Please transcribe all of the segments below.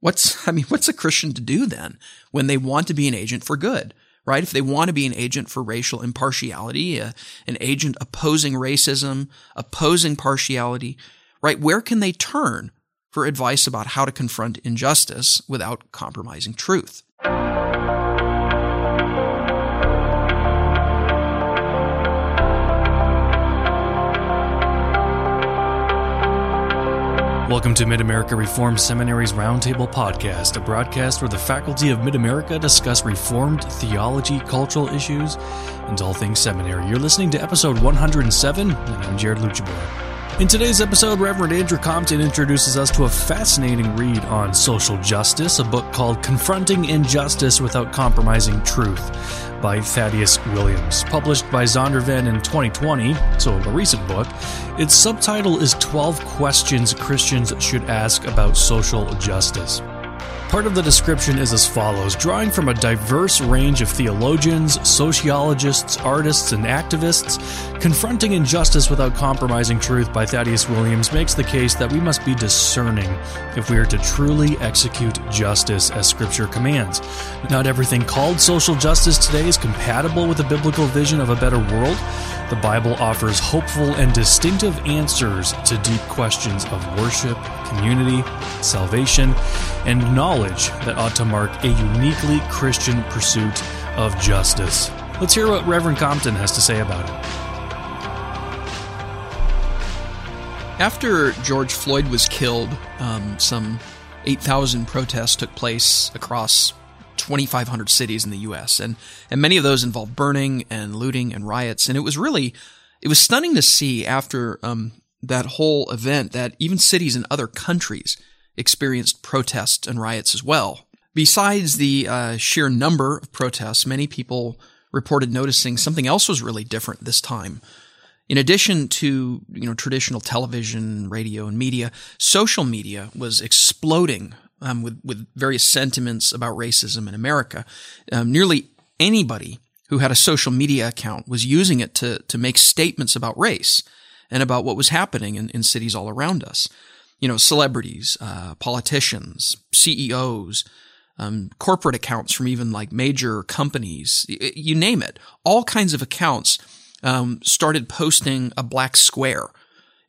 What's, I mean, what's a Christian to do then when they want to be an agent for good? Right? If they want to be an agent for racial impartiality, uh, an agent opposing racism, opposing partiality, right? Where can they turn for advice about how to confront injustice without compromising truth? Welcome to Mid America Reformed Seminary's Roundtable Podcast, a broadcast where the faculty of Mid America discuss Reformed theology, cultural issues, and all things seminary. You're listening to episode 107, and I'm Jared Luchabor. In today's episode, Reverend Andrew Compton introduces us to a fascinating read on social justice, a book called Confronting Injustice Without Compromising Truth by Thaddeus Williams. Published by Zondervan in 2020, so a recent book, its subtitle is 12 Questions Christians Should Ask About Social Justice. Part of the description is as follows Drawing from a diverse range of theologians, sociologists, artists, and activists, Confronting Injustice Without Compromising Truth by Thaddeus Williams makes the case that we must be discerning if we are to truly execute justice as Scripture commands. Not everything called social justice today is compatible with a biblical vision of a better world. The Bible offers hopeful and distinctive answers to deep questions of worship, community, salvation, and knowledge that ought to mark a uniquely Christian pursuit of justice. Let's hear what Reverend Compton has to say about it. After George Floyd was killed, um, some 8,000 protests took place across 2,500 cities in the U.S. and and many of those involved burning and looting and riots. And it was really it was stunning to see after um, that whole event that even cities in other countries experienced protests and riots as well. Besides the uh, sheer number of protests, many people reported noticing something else was really different this time. In addition to you know traditional television, radio, and media, social media was exploding um, with with various sentiments about racism in America. Um, nearly anybody who had a social media account was using it to to make statements about race and about what was happening in, in cities all around us. You know, celebrities, uh, politicians, CEOs, um, corporate accounts from even like major companies, you name it. All kinds of accounts um, started posting a black square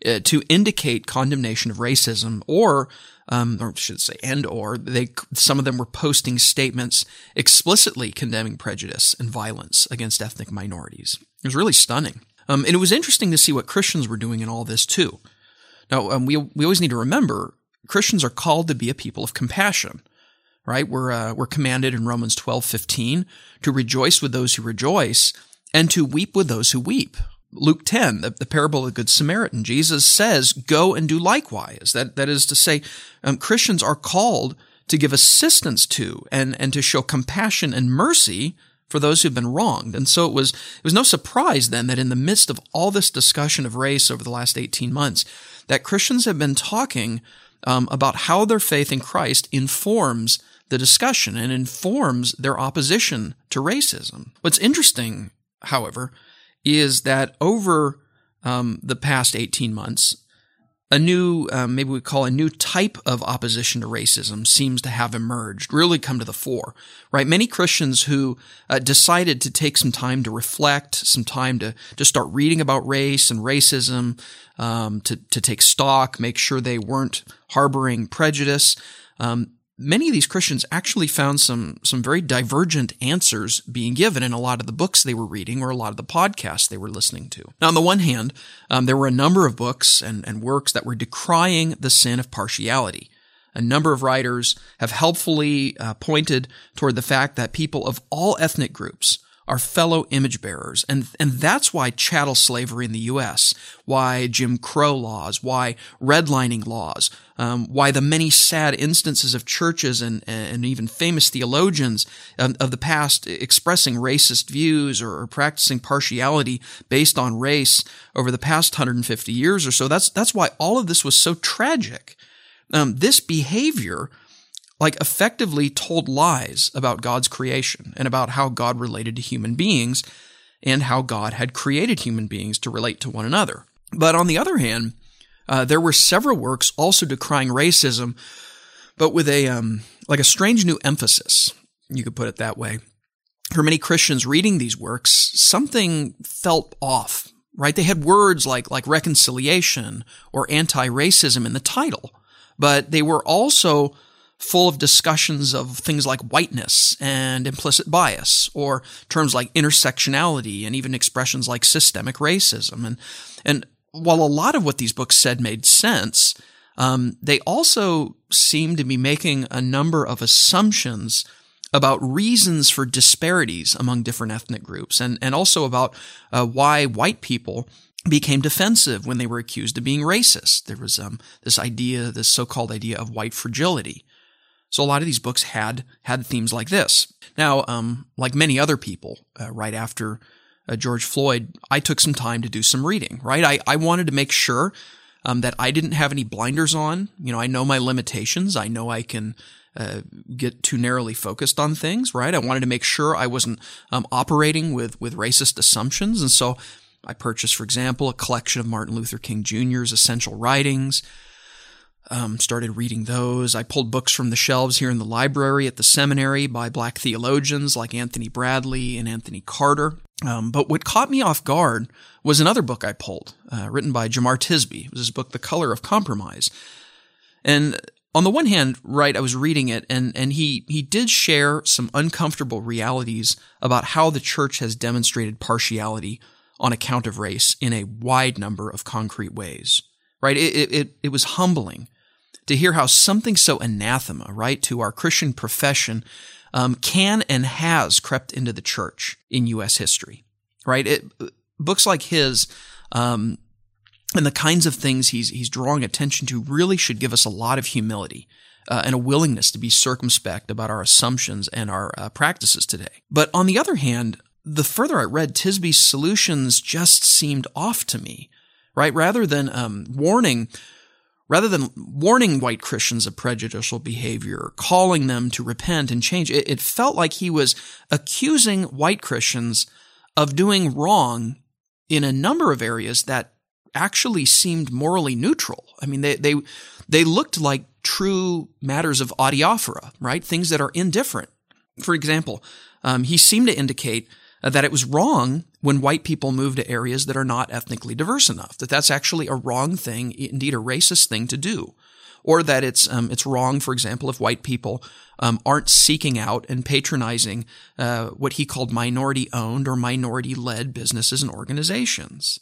uh, to indicate condemnation of racism, or um, or should say, and or they some of them were posting statements explicitly condemning prejudice and violence against ethnic minorities. It was really stunning, um, and it was interesting to see what Christians were doing in all this too. Now, um, we we always need to remember Christians are called to be a people of compassion right? We're, uh, we're commanded in Romans 12, 15 to rejoice with those who rejoice and to weep with those who weep. Luke 10, the, the, parable of the Good Samaritan, Jesus says, go and do likewise. That, that is to say, um, Christians are called to give assistance to and, and to show compassion and mercy for those who've been wronged. And so it was, it was no surprise then that in the midst of all this discussion of race over the last 18 months, that Christians have been talking um, about how their faith in Christ informs the discussion and informs their opposition to racism. What's interesting however, is that over um, the past 18 months, a new, um, maybe we call a new type of opposition to racism seems to have emerged, really come to the fore, right? Many Christians who uh, decided to take some time to reflect, some time to, to start reading about race and racism, um, to, to take stock, make sure they weren't harboring prejudice. Um, many of these Christians actually found some some very divergent answers being given in a lot of the books they were reading or a lot of the podcasts they were listening to. Now, on the one hand, um, there were a number of books and, and works that were decrying the sin of partiality. A number of writers have helpfully uh, pointed toward the fact that people of all ethnic groups are fellow image bearers. And, and that's why chattel slavery in the U.S., why Jim Crow laws, why redlining laws, um, why the many sad instances of churches and, and even famous theologians of, of the past expressing racist views or, or practicing partiality based on race over the past 150 years or so. That's, that's why all of this was so tragic. Um, this behavior like effectively told lies about God's creation and about how God related to human beings and how God had created human beings to relate to one another. But on the other hand, uh, there were several works also decrying racism, but with a um, like a strange new emphasis. You could put it that way. For many Christians reading these works, something felt off. Right? They had words like like reconciliation or anti-racism in the title, but they were also full of discussions of things like whiteness and implicit bias, or terms like intersectionality, and even expressions like systemic racism. And and while a lot of what these books said made sense, um, they also seem to be making a number of assumptions about reasons for disparities among different ethnic groups, and and also about uh, why white people became defensive when they were accused of being racist. There was um, this idea, this so-called idea of white fragility. So a lot of these books had had themes like this. Now, um, like many other people, uh, right after uh, George Floyd, I took some time to do some reading. Right, I I wanted to make sure um, that I didn't have any blinders on. You know, I know my limitations. I know I can uh, get too narrowly focused on things. Right, I wanted to make sure I wasn't um, operating with with racist assumptions, and so I purchased, for example, a collection of Martin Luther King Jr.'s essential writings. Um, started reading those. I pulled books from the shelves here in the library at the seminary by black theologians like Anthony Bradley and Anthony Carter. Um, but what caught me off guard was another book I pulled, uh, written by Jemar Tisby. It was his book, The Color of Compromise. And on the one hand, right, I was reading it and, and he, he did share some uncomfortable realities about how the church has demonstrated partiality on account of race in a wide number of concrete ways, right? It, it, it was humbling to hear how something so anathema, right, to our Christian profession um, can and has crept into the church in U.S. history, right? It, books like his um, and the kinds of things he's he's drawing attention to really should give us a lot of humility. Uh, and a willingness to be circumspect about our assumptions and our uh, practices today. But on the other hand, the further I read, Tisby's solutions just seemed off to me, right? Rather than um, warning Rather than warning white Christians of prejudicial behavior, calling them to repent and change, it, it felt like he was accusing white Christians of doing wrong in a number of areas that actually seemed morally neutral. I mean, they, they, they looked like true matters of adiaphora, right? Things that are indifferent. For example, um, he seemed to indicate that it was wrong when white people move to areas that are not ethnically diverse enough, that that's actually a wrong thing, indeed a racist thing to do. Or that it's um, it's wrong, for example, if white people um, aren't seeking out and patronizing uh, what he called minority-owned or minority-led businesses and organizations.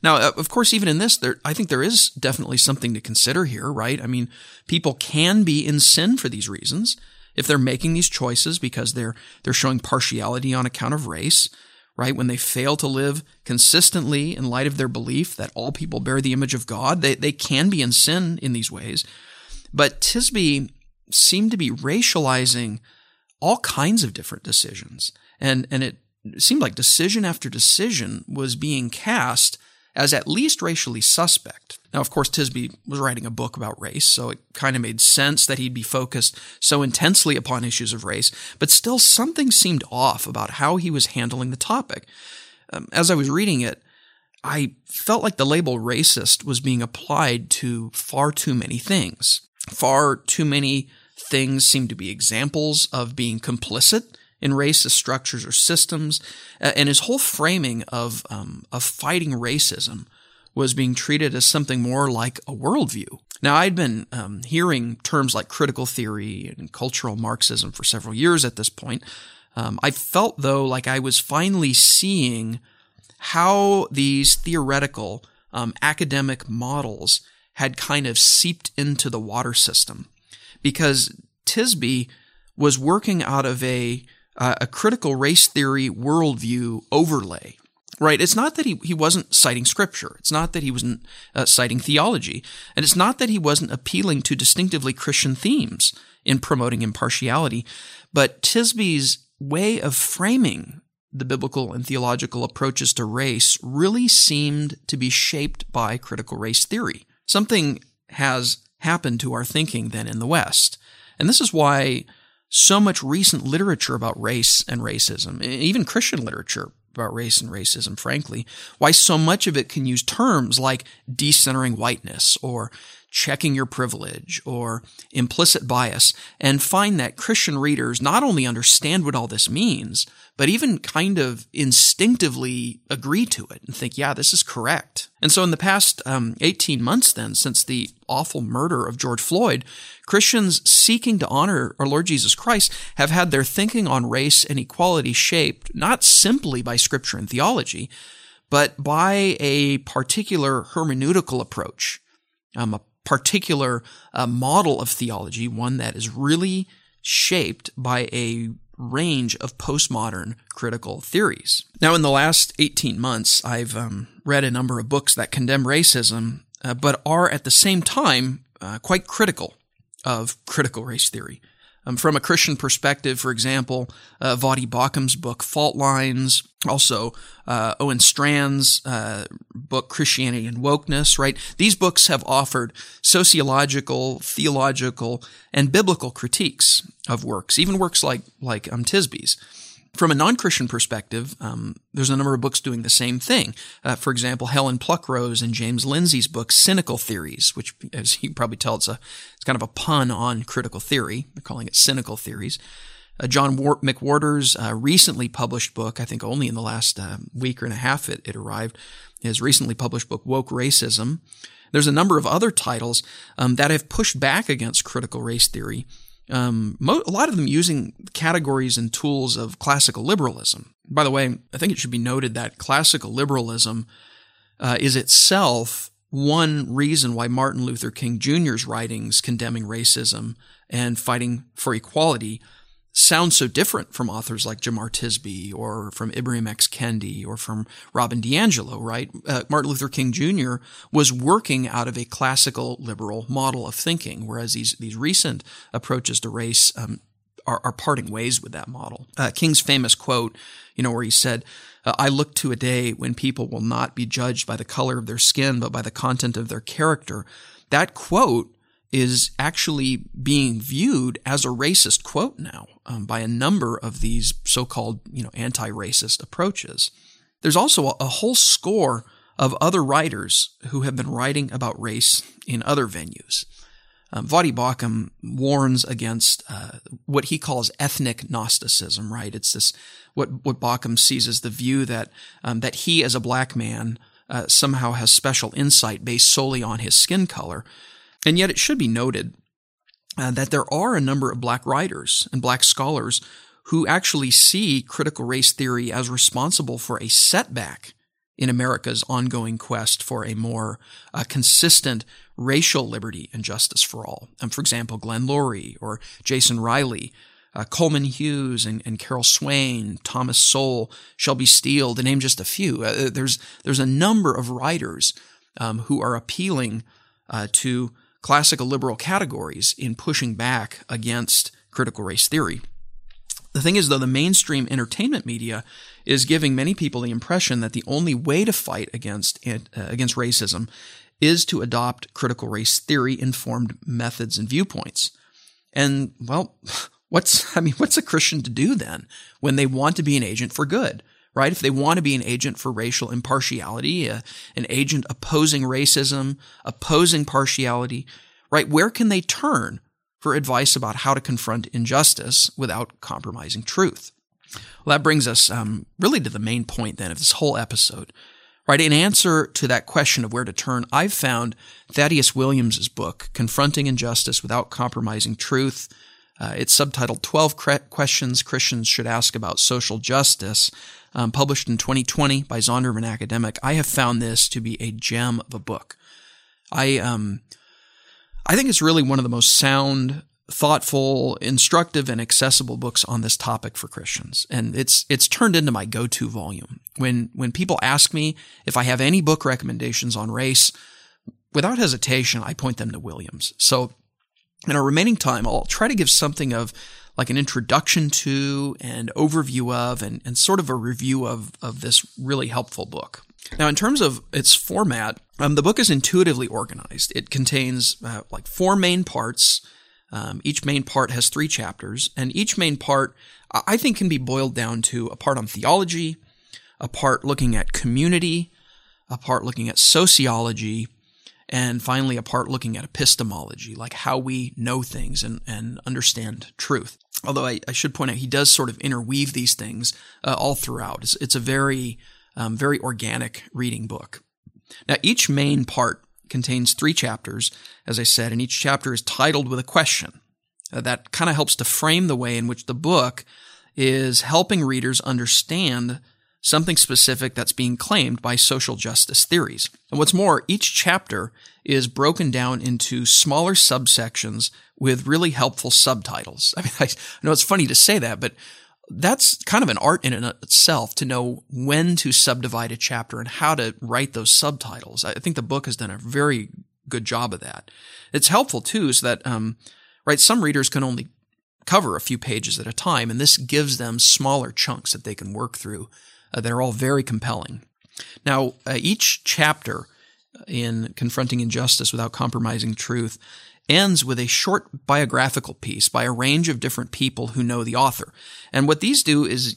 Now, uh, of course, even in this, there, I think there is definitely something to consider here, right? I mean, people can be in sin for these reasons if they're making these choices because they're they're showing partiality on account of race, right? When they fail to live consistently in light of their belief that all people bear the image of God, they, they can be in sin in these ways. But Tisby seemed to be racializing all kinds of different decisions. And, and it seemed like decision after decision was being cast as at least racially suspect. Now, of course, Tisby was writing a book about race, so it kind of made sense that he'd be focused so intensely upon issues of race, but still something seemed off about how he was handling the topic. Um, as I was reading it, I felt like the label racist was being applied to far too many things. Far too many things seemed to be examples of being complicit in racist structures or systems, and his whole framing of um, of fighting racism was being treated as something more like a worldview. Now, I'd been um, hearing terms like critical theory and cultural Marxism for several years at this point. Um, I felt though like I was finally seeing how these theoretical um, academic models had kind of seeped into the water system because Tisby was working out of a uh, a critical race theory worldview overlay. Right? It's not that he, he wasn't citing scripture. It's not that he wasn't uh, citing theology. And it's not that he wasn't appealing to distinctively Christian themes in promoting impartiality. But Tisby's way of framing the biblical and theological approaches to race really seemed to be shaped by critical race theory. Something has happened to our thinking then in the West. And this is why so much recent literature about race and racism, even Christian literature about race and racism, frankly, why so much of it can use terms like decentering whiteness or checking your privilege or implicit bias and find that Christian readers not only understand what all this means, but even kind of instinctively agree to it and think, yeah, this is correct. And so in the past um, 18 months then, since the awful murder of George Floyd, Christians seeking to honor our Lord Jesus Christ have had their thinking on race and equality shaped not simply by scripture and theology, but by a particular hermeneutical approach, um, a particular uh, model of theology, one that is really shaped by a range of postmodern critical theories. Now, in the last 18 months, I've um, read a number of books that condemn racism, uh, but are at the same time uh, quite critical of critical race theory. Um, from a Christian perspective, for example, uh, Baucham's book Fault Lines, also uh, Owen Strachan's uh, book Christianity and Wokeness, right? These books have offered sociological, theological, and biblical critiques of works, even works like like um, Tisby's. From a non-Christian perspective, um, there's a number of books doing the same thing. Uh, for example, Helen Pluckrose and James Lindsay's book "Cynical Theories," which, as you probably tell, it's a it's kind of a pun on critical theory. They're calling it cynical theories. Uh, John War- McWhorter's uh, recently published book, I think only in the last uh, week or and a half it, it arrived, his recently published book, Woke Racism. There's a number of other titles um, that have pushed back against critical race theory um, mo- a lot of them using categories and tools of classical liberalism. By the way, I think it should be noted that classical liberalism uh, is itself one reason why Martin Luther King Jr.'s writings condemning racism and fighting for equality sound so different from authors like Jemar Tisby or from Ibram X. Kendi or from Robin DiAngelo, right? Uh, Martin Luther King Jr. was working out of a classical liberal model of thinking, whereas these, these recent approaches to race um, are, are, parting ways with that model. Uh, King's famous quote, you know, where he said, uh, I look to a day when people will not be judged by the color of their skin, but by the content of their character. That quote is actually being viewed as a racist quote now um, by a number of these so-called, you know, anti-racist approaches. There's also a, a whole score of other writers who have been writing about race in other venues. Um, Voddie Baucham warns against uh, what he calls ethnic Gnosticism. Right? It's this what what Baucham sees as the view that um, that he, as a black man, uh, somehow has special insight based solely on his skin color. And yet, it should be noted uh, that there are a number of black writers and black scholars who actually see critical race theory as responsible for a setback in America's ongoing quest for a more uh, consistent racial liberty and justice for all. Um, for example, Glenn Loury or Jason Riley, uh, Coleman Hughes and, and, Carol Swain, Thomas Sowell, Shelby Steele, to name just a few. Uh, there's there's a number of writers um, who are appealing uh, to classical liberal categories in pushing back against critical race theory. The thing is, though, the mainstream entertainment media is giving many people the impression that the only way to fight against uh, against racism is to adopt critical race theory informed methods and viewpoints. And well, what's I mean, what's a Christian to do then when they want to be an agent for good? Right? If they want to be an agent for racial impartiality, an agent opposing racism, opposing partiality, right? Where can they turn for advice about how to confront injustice without compromising truth? Well, that brings us um, really to the main point then of this whole episode. Right, in answer to that question of where to turn, I've found Thaddeus Williams' book, Confronting Injustice Without Compromising Truth, uh, it's subtitled 12 Questions Christians Should Ask About Social Justice, um, published in 2020 by Zondervan Academic. I have found this to be a gem of a book. I, um, I think it's really one of the most sound, thoughtful, instructive, and accessible books on this topic for Christians. And it's, it's turned into my go-to volume. When, when people ask me if I have any book recommendations on race, without hesitation, I point them to Williams. So in our remaining time, I'll try to give something of like an introduction to and overview of and, and sort of a review of, of this really helpful book. Now, in terms of its format, um, the book is intuitively organized. It contains uh, like four main parts. Um, each main part has three chapters, and each main part, I think, can be boiled down to a part on theology, a part looking at community, a part looking at sociology, and finally a part looking at epistemology, like how we know things and, and understand truth. Although I, I should point out, he does sort of interweave these things uh, all throughout. It's, it's a very, um, very organic reading book. Now, each main part contains three chapters, as I said, and each chapter is titled with a question. Uh, that kind of helps to frame the way in which the book is helping readers understand something specific that's being claimed by social justice theories. And what's more, each chapter is broken down into smaller subsections with really helpful subtitles. I mean, I know it's funny to say that, but that's kind of an art in and of itself to know when to subdivide a chapter and how to write those subtitles. I think the book has done a very good job of that. It's helpful too, so that, um, right, some readers can only cover a few pages at a time, and this gives them smaller chunks that they can work through uh, that are all very compelling. Now, uh, each chapter in Confronting Injustice Without Compromising Truth ends with a short biographical piece by a range of different people who know the author. And what these do is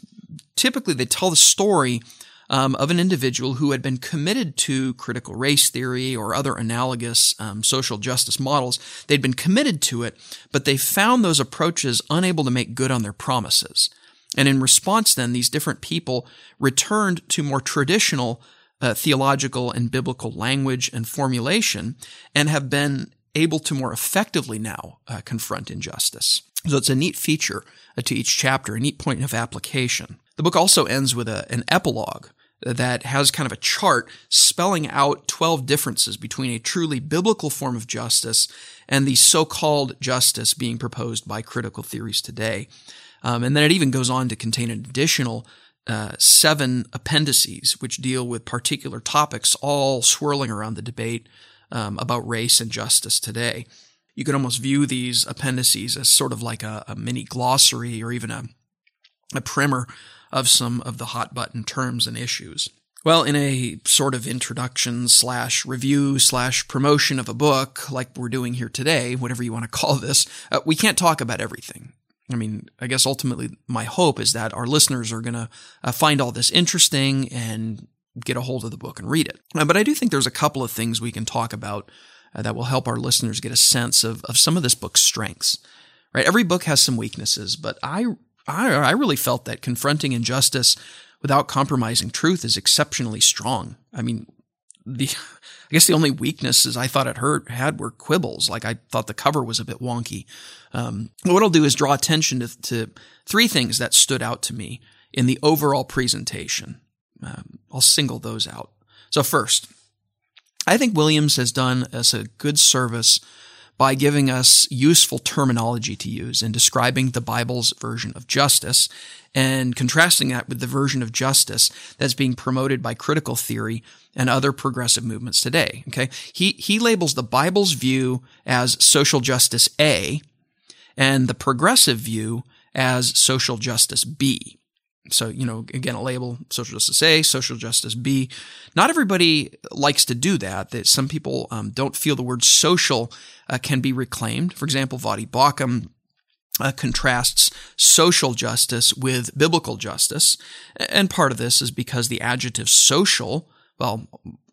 typically they tell the story um, of an individual who had been committed to critical race theory or other analogous um, social justice models. They'd been committed to it, but they found those approaches unable to make good on their promises. And in response, then, these different people returned to more traditional uh, theological and biblical language and formulation and have been able to more effectively now uh, confront injustice. So it's a neat feature uh, to each chapter, a neat point of application. The book also ends with a, an epilogue that has kind of a chart spelling out 12 differences between a truly biblical form of justice and the so-called justice being proposed by critical theories today. Um, and then it even goes on to contain an additional uh, seven appendices, which deal with particular topics, all swirling around the debate um, about race and justice today. You could almost view these appendices as sort of like a, a mini glossary or even a, a primer of some of the hot button terms and issues. Well, in a sort of introduction slash review slash promotion of a book, like we're doing here today, whatever you want to call this, uh, we can't talk about everything. I mean, I guess ultimately my hope is that our listeners are going to uh, find all this interesting and get a hold of the book and read it. Uh, but I do think there's a couple of things we can talk about uh, that will help our listeners get a sense of, of some of this book's strengths. Right? Every book has some weaknesses, but I, I, I really felt that confronting injustice without compromising truth is exceptionally strong. I mean, the I guess the only weaknesses I thought it hurt had were quibbles. Like I thought the cover was a bit wonky. Um, what I'll do is draw attention to, to, three things that stood out to me in the overall presentation. Um, I'll single those out. So first, I think Williams has done us a good service by giving us useful terminology to use in describing the Bible's version of justice and contrasting that with the version of justice that's being promoted by critical theory and other progressive movements today. Okay. He, he labels the Bible's view as social justice A and the progressive view as social justice B. So, you know, again, a label, social justice A, social justice B. Not everybody likes to do that. That some people um, don't feel the word social uh, can be reclaimed. For example, Voddie Baucham uh, contrasts social justice with biblical justice. And part of this is because the adjective social, well,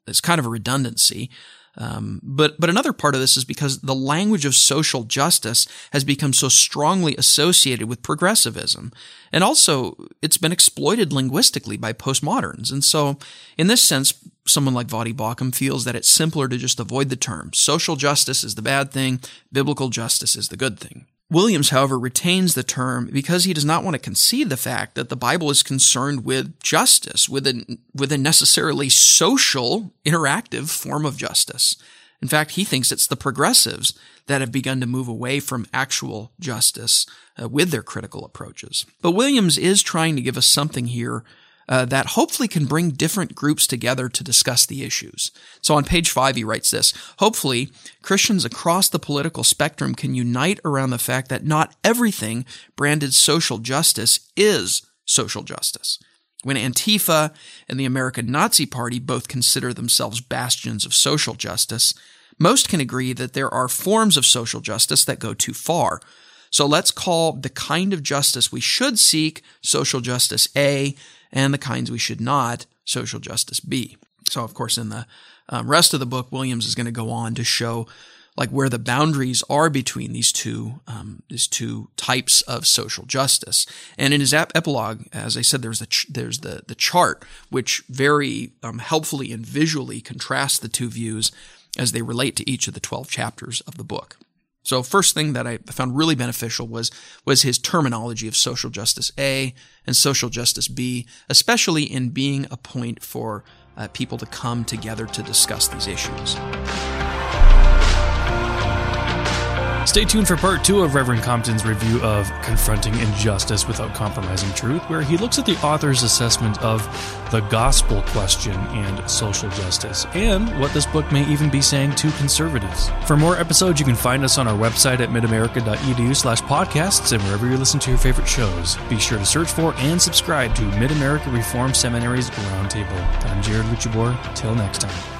it's kind of a redundancy. Um, but but another part of this is because the language of social justice has become so strongly associated with progressivism, and also it's been exploited linguistically by postmoderns. And so, in this sense, someone like Voddie Baucham feels that it's simpler to just avoid the term. Social justice is the bad thing; biblical justice is the good thing. Williams, however, retains the term because he does not want to concede the fact that the Bible is concerned with justice, with a, with a necessarily social, interactive form of justice. In fact, he thinks it's the progressives that have begun to move away from actual justice uh, with their critical approaches. But Williams is trying to give us something here uh, that hopefully can bring different groups together to discuss the issues. So on page five, he writes this Hopefully, Christians across the political spectrum can unite around the fact that not everything branded social justice is social justice. When Antifa and the American Nazi Party both consider themselves bastions of social justice, most can agree that there are forms of social justice that go too far. So let's call the kind of justice we should seek social justice A and the kinds we should not, social justice B. So, of course, in the um, rest of the book, Williams is going to go on to show like where the boundaries are between these two um, these two types of social justice. And in his ap- epilogue, as I said, there's the ch- there's the the chart which very um, helpfully and visually contrasts the two views as they relate to each of the twelve chapters of the book. So first thing that I found really beneficial was was his terminology of social justice A and social justice B, especially in being a point for uh, people to come together to discuss these issues. Stay tuned for part two of Reverend Compton's review of Confronting Injustice Without Compromising Truth, where he looks at the author's assessment of the gospel question and social justice, and what this book may even be saying to conservatives. For more episodes, you can find us on our website at midamerica.edu slash podcasts and wherever you listen to your favorite shows. Be sure to search for and subscribe to Mid America Reform Seminary's Roundtable. I'm Jared Luchabor. Till next time.